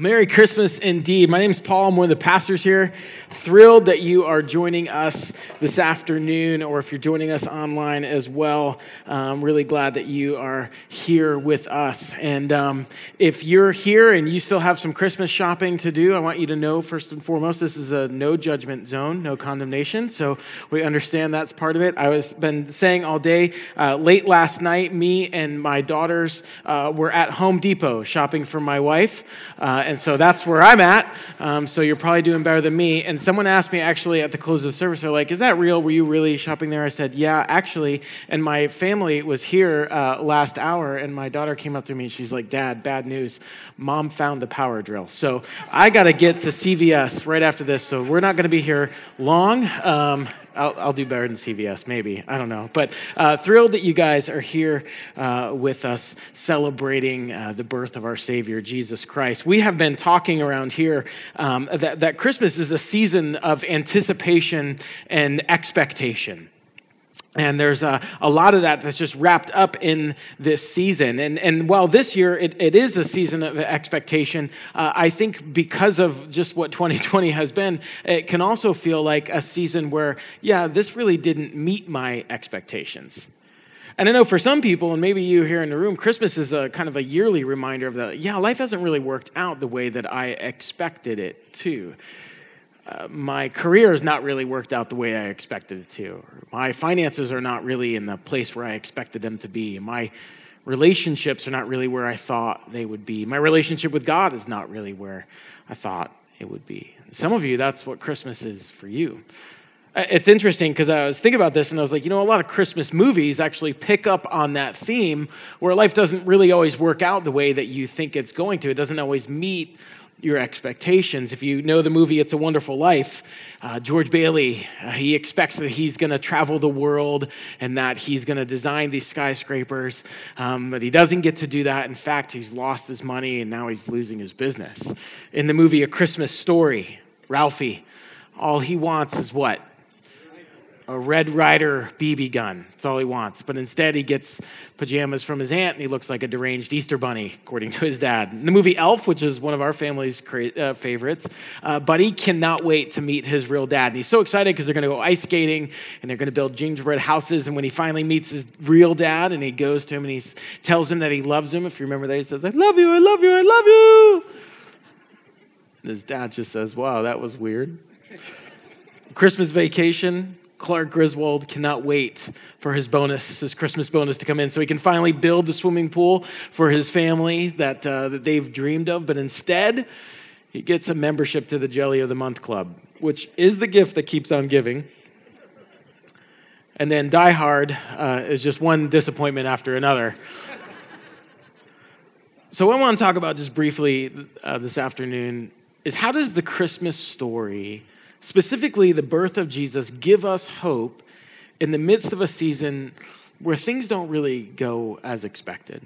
Merry Christmas indeed. My name is Paul. I'm one of the pastors here. Thrilled that you are joining us this afternoon, or if you're joining us online as well. I'm really glad that you are here with us. And um, if you're here and you still have some Christmas shopping to do, I want you to know first and foremost, this is a no judgment zone, no condemnation. So we understand that's part of it. I was been saying all day. Uh, late last night, me and my daughters uh, were at Home Depot shopping for my wife. Uh, and so that's where I'm at. Um, so you're probably doing better than me. And someone asked me actually at the close of the service, they're like, "Is that real? Were you really shopping there?" I said, "Yeah, actually." And my family was here uh, last hour, and my daughter came up to me and she's like, "Dad, bad news. Mom found the power drill." So I got to get to CVS right after this. So we're not going to be here long. Um, I'll, I'll, do better than CVS, maybe. I don't know. But uh, thrilled that you guys are here uh, with us celebrating uh, the birth of our Savior, Jesus Christ. We have been talking around here um, that, that Christmas is a season of anticipation and expectation. And there's a, a lot of that that's just wrapped up in this season. And, and while this year it, it is a season of expectation, uh, I think because of just what 2020 has been, it can also feel like a season where, yeah, this really didn't meet my expectations. And I know for some people, and maybe you here in the room, Christmas is a kind of a yearly reminder of the, yeah, life hasn't really worked out the way that I expected it to. My career has not really worked out the way I expected it to. My finances are not really in the place where I expected them to be. My relationships are not really where I thought they would be. My relationship with God is not really where I thought it would be. Some of you, that's what Christmas is for you. Uh, it's interesting because I was thinking about this and I was like, you know, a lot of Christmas movies actually pick up on that theme where life doesn't really always work out the way that you think it's going to. It doesn't always meet your expectations. If you know the movie It's a Wonderful Life, uh, George Bailey, uh, he expects that he's going to travel the world and that he's going to design these skyscrapers, um, but he doesn't get to do that. In fact, he's lost his money and now he's losing his business. In the movie A Christmas Story, Ralphie, all he wants is what? A Red Ryder BB gun. That's all he wants. But instead, he gets pajamas from his aunt and he looks like a deranged Easter bunny, according to his dad. In the movie Elf, which is one of our family's uh, favorites, uh, Buddy cannot wait to meet his real dad. And he's so excited because they're going to go ice skating and they're going to build gingerbread houses. And when he finally meets his real dad and he goes to him and he tells him that he loves him, if you remember that, he says, I love you, I love you, I love you. And his dad just says, Wow, that was weird. Christmas vacation, Clark Griswold cannot wait for his bonus, his Christmas bonus to come in so he can finally build the swimming pool for his family that, uh, that they've dreamed of. But instead, he gets a membership to the Jelly of the Month Club, which is the gift that keeps on giving. And then Die Hard uh, is just one disappointment after another. so, what I want to talk about just briefly uh, this afternoon is how does the Christmas story specifically the birth of Jesus, give us hope in the midst of a season where things don't really go as expected.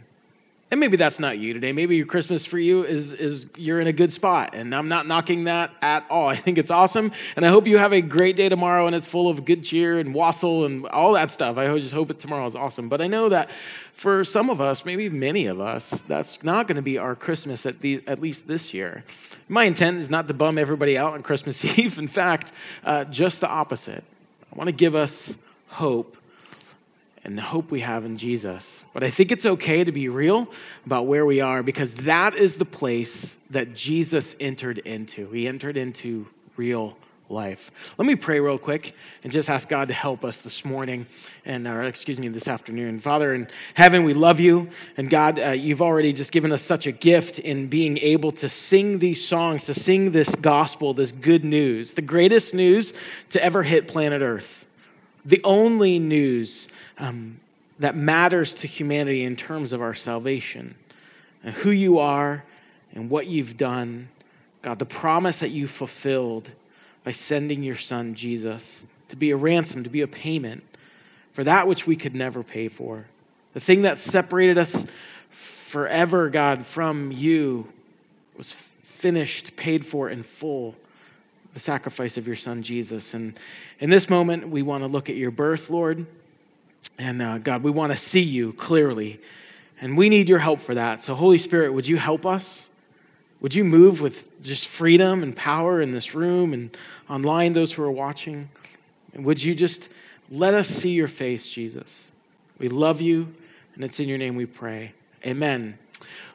And maybe that's not you today. Maybe your Christmas for you is, is you're in a good spot. And I'm not knocking that at all. I think it's awesome. And I hope you have a great day tomorrow and it's full of good cheer and wassail and all that stuff. I just hope it tomorrow is awesome. But I know that for some of us, maybe many of us, that's not going to be our Christmas at, the, at least this year. My intent is not to bum everybody out on Christmas Eve. In fact, uh, just the opposite. I want to give us hope and the hope we have in Jesus. But I think it's okay to be real about where we are because that is the place that Jesus entered into. He entered into real life. Let me pray real quick and just ask God to help us this morning and or excuse me this afternoon. Father in heaven, we love you and God, uh, you've already just given us such a gift in being able to sing these songs, to sing this gospel, this good news, the greatest news to ever hit planet Earth. The only news um, that matters to humanity in terms of our salvation and who you are and what you've done. God, the promise that you fulfilled by sending your son, Jesus, to be a ransom, to be a payment for that which we could never pay for. The thing that separated us forever, God, from you was finished, paid for in full the sacrifice of your son Jesus. And in this moment, we want to look at your birth, Lord. And uh, God, we want to see you clearly. And we need your help for that. So, Holy Spirit, would you help us? Would you move with just freedom and power in this room and online, those who are watching? And would you just let us see your face, Jesus? We love you, and it's in your name we pray. Amen.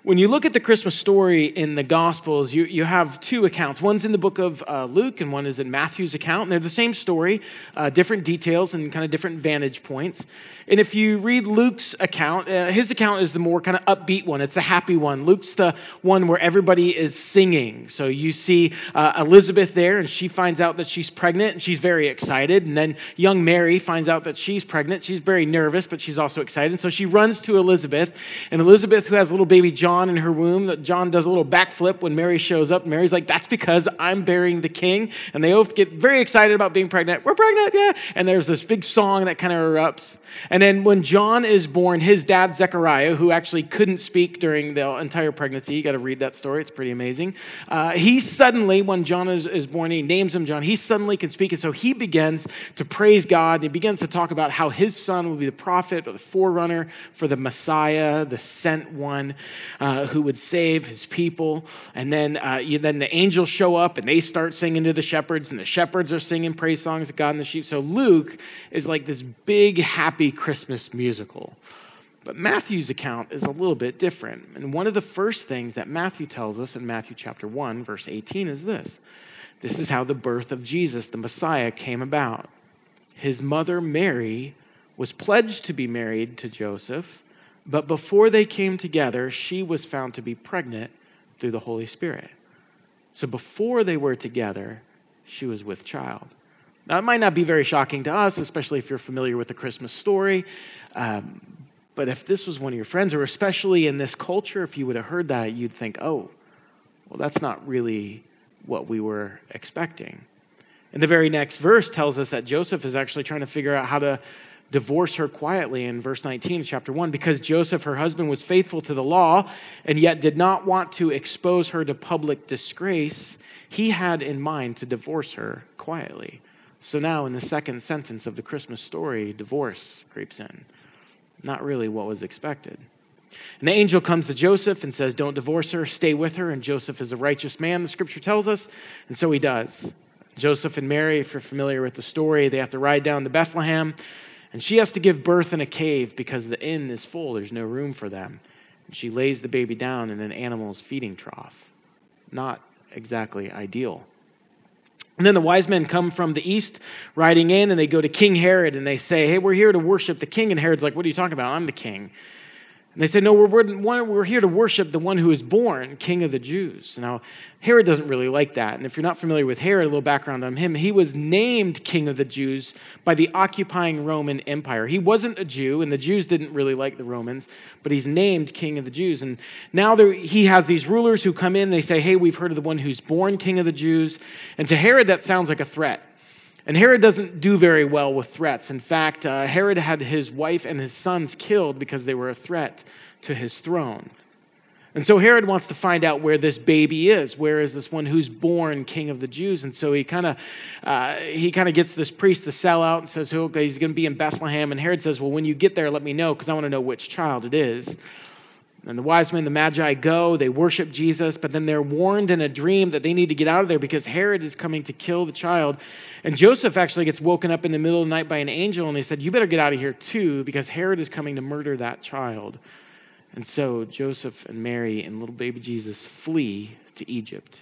When you look at the Christmas story in the Gospels, you, you have two accounts. One's in the book of uh, Luke, and one is in Matthew's account. And they're the same story, uh, different details and kind of different vantage points. And if you read Luke's account, uh, his account is the more kind of upbeat one. It's the happy one. Luke's the one where everybody is singing. So you see uh, Elizabeth there, and she finds out that she's pregnant, and she's very excited. And then young Mary finds out that she's pregnant. She's very nervous, but she's also excited. So she runs to Elizabeth, and Elizabeth, who has little baby John in her womb, That John does a little backflip when Mary shows up. Mary's like, "That's because I'm bearing the King," and they both get very excited about being pregnant. We're pregnant, yeah! And there's this big song that kind of erupts. And then when John is born, his dad, Zechariah, who actually couldn't speak during the entire pregnancy, you got to read that story, it's pretty amazing. Uh, he suddenly, when John is, is born, he names him John, he suddenly can speak. And so he begins to praise God. He begins to talk about how his son will be the prophet or the forerunner for the Messiah, the sent one uh, who would save his people. And then, uh, you, then the angels show up and they start singing to the shepherds, and the shepherds are singing praise songs to God and the sheep. So Luke is like this big, happy, Christmas musical. But Matthew's account is a little bit different. And one of the first things that Matthew tells us in Matthew chapter 1, verse 18, is this this is how the birth of Jesus, the Messiah, came about. His mother, Mary, was pledged to be married to Joseph, but before they came together, she was found to be pregnant through the Holy Spirit. So before they were together, she was with child. Now, it might not be very shocking to us, especially if you're familiar with the Christmas story. Um, but if this was one of your friends, or especially in this culture, if you would have heard that, you'd think, oh, well, that's not really what we were expecting. And the very next verse tells us that Joseph is actually trying to figure out how to divorce her quietly in verse 19 chapter 1 because Joseph, her husband, was faithful to the law and yet did not want to expose her to public disgrace. He had in mind to divorce her quietly. So now, in the second sentence of the Christmas story, divorce creeps in. Not really what was expected. And the angel comes to Joseph and says, Don't divorce her, stay with her. And Joseph is a righteous man, the scripture tells us. And so he does. Joseph and Mary, if you're familiar with the story, they have to ride down to Bethlehem. And she has to give birth in a cave because the inn is full. There's no room for them. And she lays the baby down in an animal's feeding trough. Not exactly ideal. And then the wise men come from the east riding in and they go to King Herod and they say, Hey, we're here to worship the king. And Herod's like, What are you talking about? I'm the king. And they say, No, we're, we're, we're here to worship the one who is born, King of the Jews. Now, Herod doesn't really like that. And if you're not familiar with Herod, a little background on him, he was named King of the Jews by the occupying Roman Empire. He wasn't a Jew, and the Jews didn't really like the Romans, but he's named King of the Jews. And now there, he has these rulers who come in, they say, Hey, we've heard of the one who's born King of the Jews. And to Herod, that sounds like a threat. And Herod doesn't do very well with threats. In fact, uh, Herod had his wife and his sons killed because they were a threat to his throne. And so Herod wants to find out where this baby is. Where is this one who's born king of the Jews? And so he kind of uh, he kind of gets this priest to sell out and says, "Okay, he's going to be in Bethlehem." And Herod says, "Well, when you get there, let me know because I want to know which child it is." And the wise men, the magi, go, they worship Jesus, but then they're warned in a dream that they need to get out of there because Herod is coming to kill the child. And Joseph actually gets woken up in the middle of the night by an angel, and they said, You better get out of here too, because Herod is coming to murder that child. And so Joseph and Mary and little baby Jesus flee to Egypt.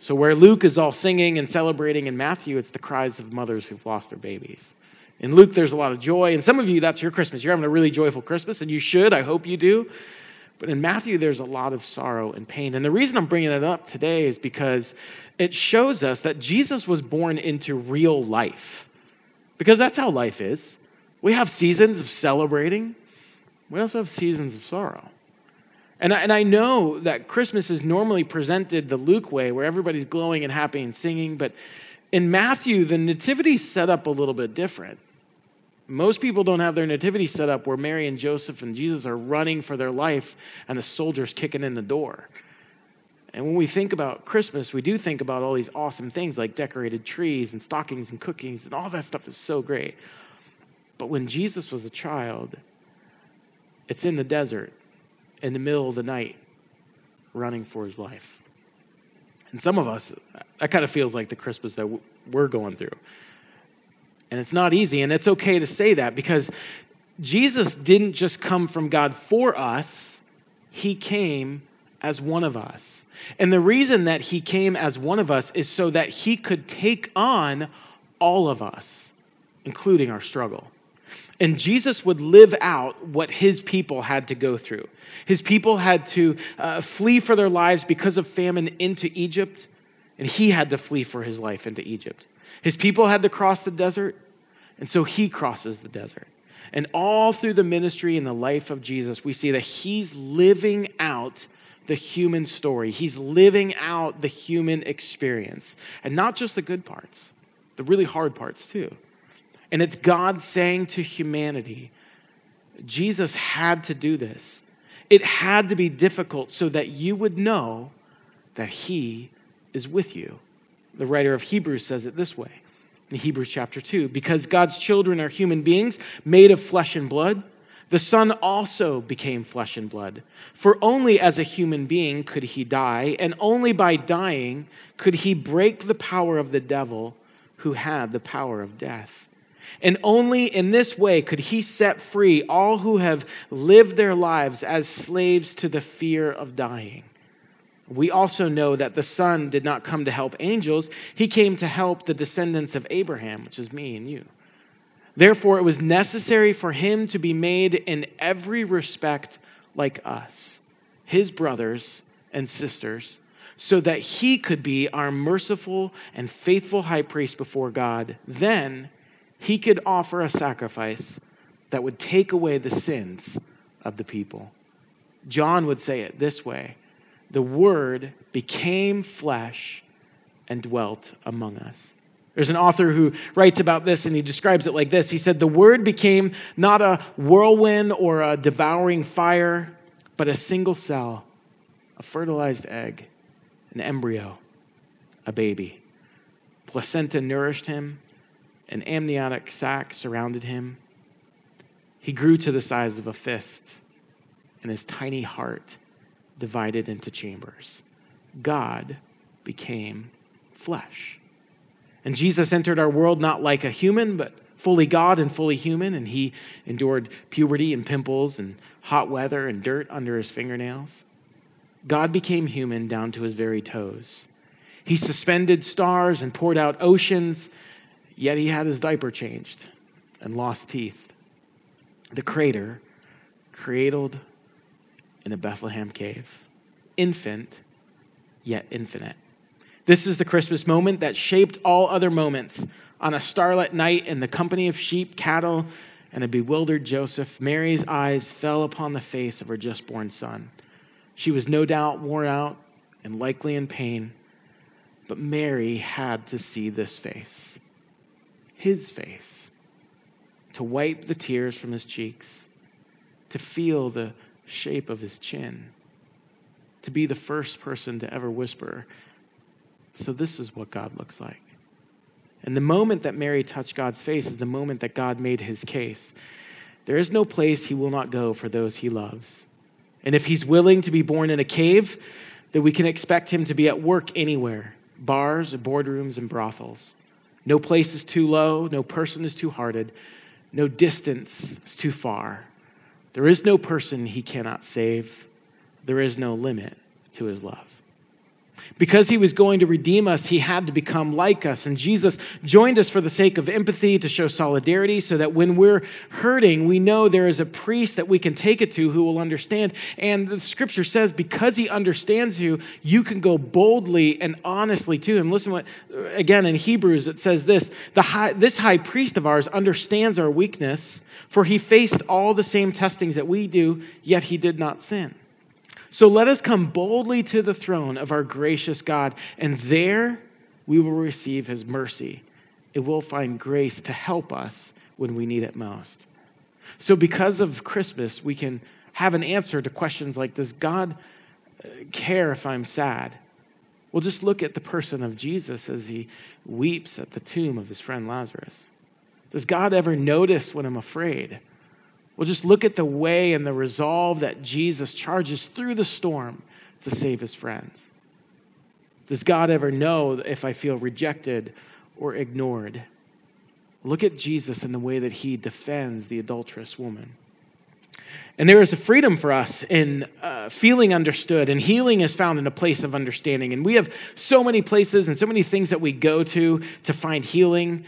So, where Luke is all singing and celebrating, in Matthew, it's the cries of mothers who've lost their babies. In Luke, there's a lot of joy. And some of you, that's your Christmas. You're having a really joyful Christmas, and you should. I hope you do. But in Matthew, there's a lot of sorrow and pain. And the reason I'm bringing it up today is because it shows us that Jesus was born into real life. Because that's how life is. We have seasons of celebrating, we also have seasons of sorrow. And I, and I know that Christmas is normally presented the Luke way, where everybody's glowing and happy and singing. But in Matthew, the nativity set up a little bit different. Most people don't have their nativity set up where Mary and Joseph and Jesus are running for their life and the soldiers kicking in the door. And when we think about Christmas, we do think about all these awesome things like decorated trees and stockings and cookies, and all that stuff is so great. But when Jesus was a child, it's in the desert, in the middle of the night, running for his life. And some of us, that kind of feels like the Christmas that we're going through. And it's not easy, and it's okay to say that because Jesus didn't just come from God for us, He came as one of us. And the reason that He came as one of us is so that He could take on all of us, including our struggle. And Jesus would live out what his people had to go through. His people had to uh, flee for their lives because of famine into Egypt, and he had to flee for his life into Egypt. His people had to cross the desert, and so he crosses the desert. And all through the ministry and the life of Jesus, we see that he's living out the human story. He's living out the human experience, and not just the good parts, the really hard parts too. And it's God saying to humanity, Jesus had to do this. It had to be difficult so that you would know that He is with you. The writer of Hebrews says it this way in Hebrews chapter 2 because God's children are human beings made of flesh and blood. The Son also became flesh and blood. For only as a human being could he die, and only by dying could he break the power of the devil who had the power of death. And only in this way could he set free all who have lived their lives as slaves to the fear of dying. We also know that the Son did not come to help angels, he came to help the descendants of Abraham, which is me and you. Therefore, it was necessary for him to be made in every respect like us, his brothers and sisters, so that he could be our merciful and faithful high priest before God. Then, he could offer a sacrifice that would take away the sins of the people. John would say it this way The Word became flesh and dwelt among us. There's an author who writes about this and he describes it like this. He said, The Word became not a whirlwind or a devouring fire, but a single cell, a fertilized egg, an embryo, a baby. Placenta nourished him, an amniotic sac surrounded him. He grew to the size of a fist, and his tiny heart divided into chambers. God became flesh. And Jesus entered our world not like a human, but fully God and fully human, and he endured puberty and pimples and hot weather and dirt under his fingernails. God became human down to his very toes. He suspended stars and poured out oceans Yet he had his diaper changed and lost teeth. The Creator cradled in a Bethlehem cave, infant, yet infinite. This is the Christmas moment that shaped all other moments. On a starlit night in the company of sheep, cattle, and a bewildered Joseph, Mary's eyes fell upon the face of her just born son. She was no doubt worn out and likely in pain, but Mary had to see this face his face, to wipe the tears from his cheeks, to feel the shape of his chin, to be the first person to ever whisper, So, this is what God looks like. And the moment that Mary touched God's face is the moment that God made his case. There is no place he will not go for those he loves. And if he's willing to be born in a cave, then we can expect him to be at work anywhere bars, boardrooms, and brothels. No place is too low, no person is too hearted, no distance is too far. There is no person he cannot save, there is no limit to his love. Because he was going to redeem us, he had to become like us. And Jesus joined us for the sake of empathy to show solidarity so that when we're hurting, we know there is a priest that we can take it to who will understand. And the scripture says, because he understands you, you can go boldly and honestly to him. Listen what, again, in Hebrews, it says this the high, this high priest of ours understands our weakness, for he faced all the same testings that we do, yet he did not sin. So let us come boldly to the throne of our gracious God, and there we will receive his mercy. It will find grace to help us when we need it most. So, because of Christmas, we can have an answer to questions like Does God uh, care if I'm sad? Well, just look at the person of Jesus as he weeps at the tomb of his friend Lazarus. Does God ever notice when I'm afraid? Well, just look at the way and the resolve that Jesus charges through the storm to save his friends. Does God ever know if I feel rejected or ignored? Look at Jesus in the way that he defends the adulterous woman. And there is a freedom for us in uh, feeling understood, and healing is found in a place of understanding. And we have so many places and so many things that we go to to find healing,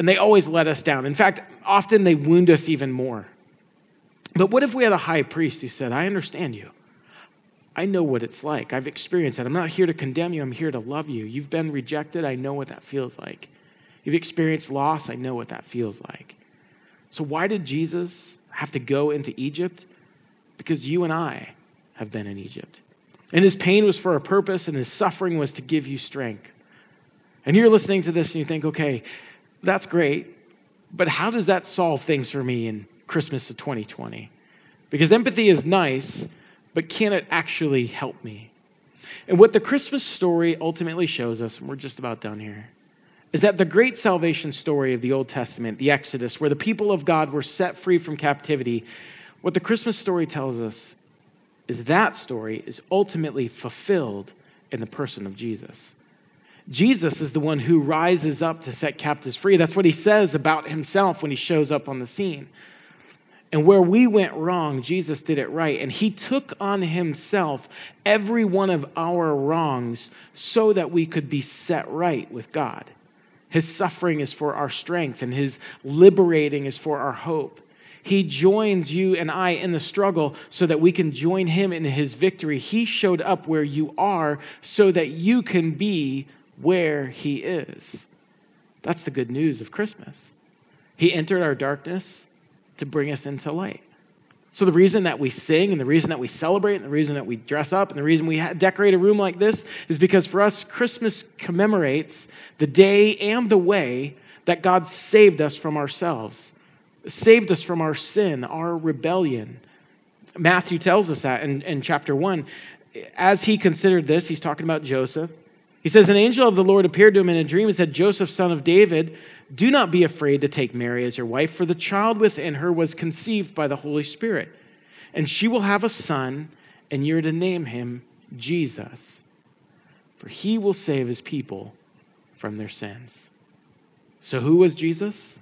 and they always let us down. In fact, often they wound us even more. But what if we had a high priest who said, I understand you? I know what it's like. I've experienced it. I'm not here to condemn you, I'm here to love you. You've been rejected. I know what that feels like. You've experienced loss. I know what that feels like. So, why did Jesus have to go into Egypt? Because you and I have been in Egypt. And his pain was for a purpose, and his suffering was to give you strength. And you're listening to this and you think, okay, that's great, but how does that solve things for me in Christmas of 2020? Because empathy is nice, but can it actually help me? And what the Christmas story ultimately shows us, and we're just about done here, is that the great salvation story of the Old Testament, the Exodus, where the people of God were set free from captivity, what the Christmas story tells us is that story is ultimately fulfilled in the person of Jesus. Jesus is the one who rises up to set captives free. That's what he says about himself when he shows up on the scene. And where we went wrong, Jesus did it right. And he took on himself every one of our wrongs so that we could be set right with God. His suffering is for our strength, and his liberating is for our hope. He joins you and I in the struggle so that we can join him in his victory. He showed up where you are so that you can be where he is. That's the good news of Christmas. He entered our darkness to bring us into light. So, the reason that we sing and the reason that we celebrate and the reason that we dress up and the reason we decorate a room like this is because for us, Christmas commemorates the day and the way that God saved us from ourselves, saved us from our sin, our rebellion. Matthew tells us that in, in chapter 1. As he considered this, he's talking about Joseph. He says, An angel of the Lord appeared to him in a dream and said, Joseph, son of David, do not be afraid to take Mary as your wife, for the child within her was conceived by the Holy Spirit. And she will have a son, and you're to name him Jesus, for he will save his people from their sins. So, who was Jesus?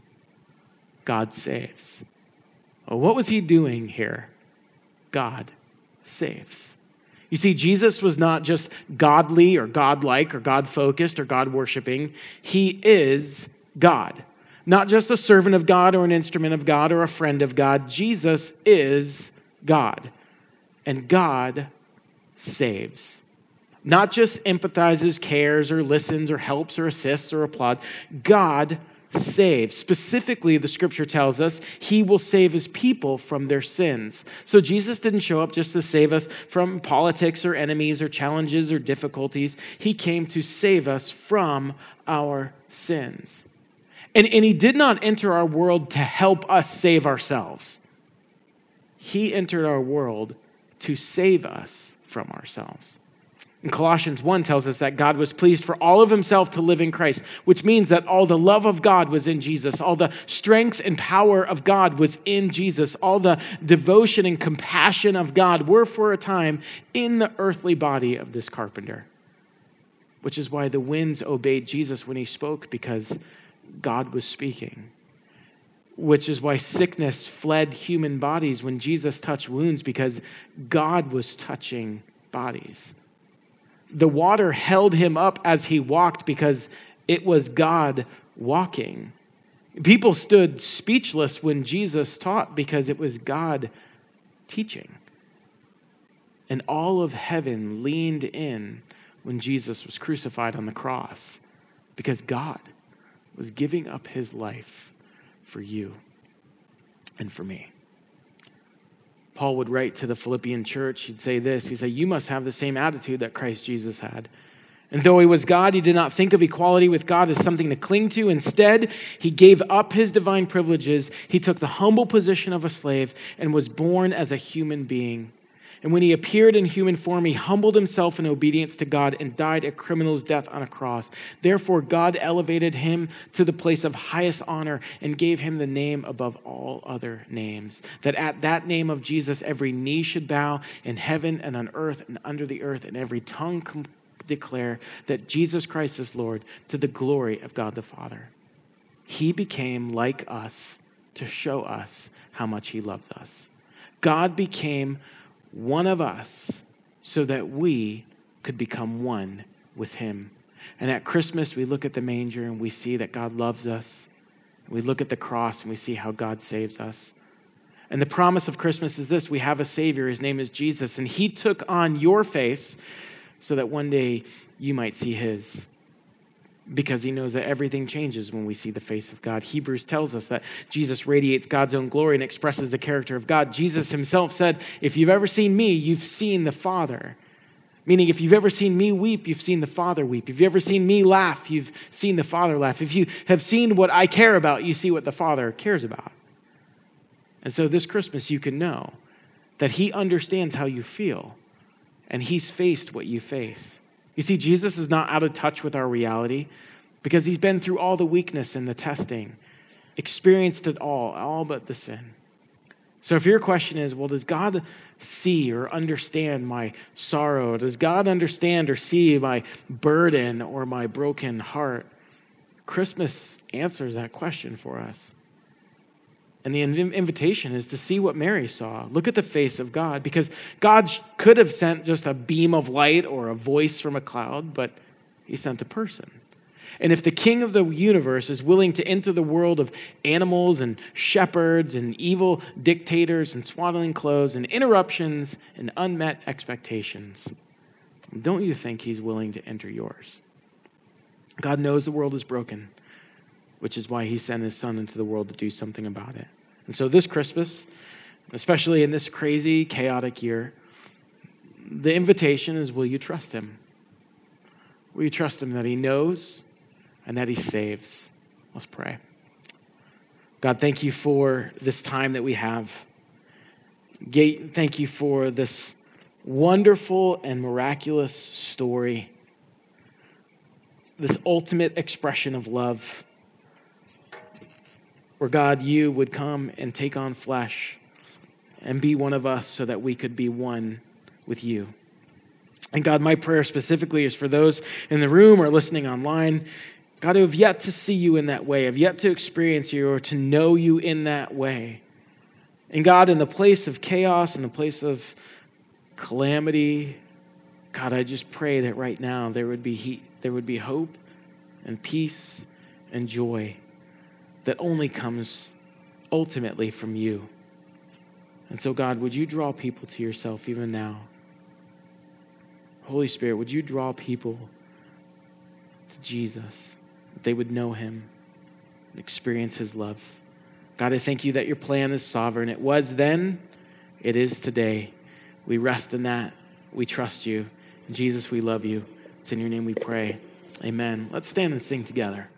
God saves. Well, what was he doing here? God saves. You see, Jesus was not just godly or godlike or God focused or God worshiping. He is God. Not just a servant of God or an instrument of God or a friend of God. Jesus is God. And God saves. Not just empathizes, cares, or listens, or helps, or assists, or applauds. God save. Specifically, the scripture tells us he will save his people from their sins. So Jesus didn't show up just to save us from politics or enemies or challenges or difficulties. He came to save us from our sins. And, and he did not enter our world to help us save ourselves. He entered our world to save us from ourselves. And Colossians 1 tells us that God was pleased for all of himself to live in Christ, which means that all the love of God was in Jesus, all the strength and power of God was in Jesus, all the devotion and compassion of God were for a time in the earthly body of this carpenter. Which is why the winds obeyed Jesus when he spoke, because God was speaking. Which is why sickness fled human bodies when Jesus touched wounds, because God was touching bodies the water held him up as he walked because it was God walking. People stood speechless when Jesus taught because it was God teaching. And all of heaven leaned in when Jesus was crucified on the cross because God was giving up his life for you and for me. Paul would write to the Philippian church, he'd say this He'd say, You must have the same attitude that Christ Jesus had. And though he was God, he did not think of equality with God as something to cling to. Instead, he gave up his divine privileges. He took the humble position of a slave and was born as a human being. And when he appeared in human form, he humbled himself in obedience to God and died a criminal's death on a cross. Therefore, God elevated him to the place of highest honor and gave him the name above all other names. That at that name of Jesus, every knee should bow in heaven and on earth and under the earth, and every tongue declare that Jesus Christ is Lord to the glory of God the Father. He became like us to show us how much He loves us. God became one of us so that we could become one with Him. And at Christmas, we look at the manger and we see that God loves us. We look at the cross and we see how God saves us. And the promise of Christmas is this we have a Savior. His name is Jesus. And He took on your face so that one day you might see His. Because He knows that everything changes when we see the face of God. Hebrews tells us that Jesus radiates God's own glory and expresses the character of God. Jesus Himself said, If you've ever seen me, you've seen the Father. Meaning, if you've ever seen me weep, you've seen the Father weep. If you've ever seen me laugh, you've seen the Father laugh. If you have seen what I care about, you see what the Father cares about. And so this Christmas, you can know that He understands how you feel and He's faced what you face. You see, Jesus is not out of touch with our reality because He's been through all the weakness and the testing, experienced it all, all but the sin. So if your question is, well, does God see or understand my sorrow? Does God understand or see my burden or my broken heart? Christmas answers that question for us. And the invitation is to see what Mary saw. Look at the face of God, because God could have sent just a beam of light or a voice from a cloud, but he sent a person. And if the king of the universe is willing to enter the world of animals and shepherds and evil dictators and swaddling clothes and interruptions and unmet expectations, don't you think he's willing to enter yours? God knows the world is broken, which is why he sent his son into the world to do something about it. And so this Christmas, especially in this crazy, chaotic year, the invitation is will you trust him? Will you trust him that he knows and that he saves? Let's pray. God, thank you for this time that we have. Thank you for this wonderful and miraculous story, this ultimate expression of love where God, you would come and take on flesh and be one of us so that we could be one with you. And God, my prayer specifically is for those in the room or listening online, God, who have yet to see you in that way, have yet to experience you or to know you in that way. And God, in the place of chaos, in the place of calamity, God, I just pray that right now there would be heat, there would be hope and peace and joy that only comes ultimately from you. And so, God, would you draw people to yourself even now? Holy Spirit, would you draw people to Jesus, that they would know him, experience his love? God, I thank you that your plan is sovereign. It was then, it is today. We rest in that. We trust you. Jesus, we love you. It's in your name we pray. Amen. Let's stand and sing together.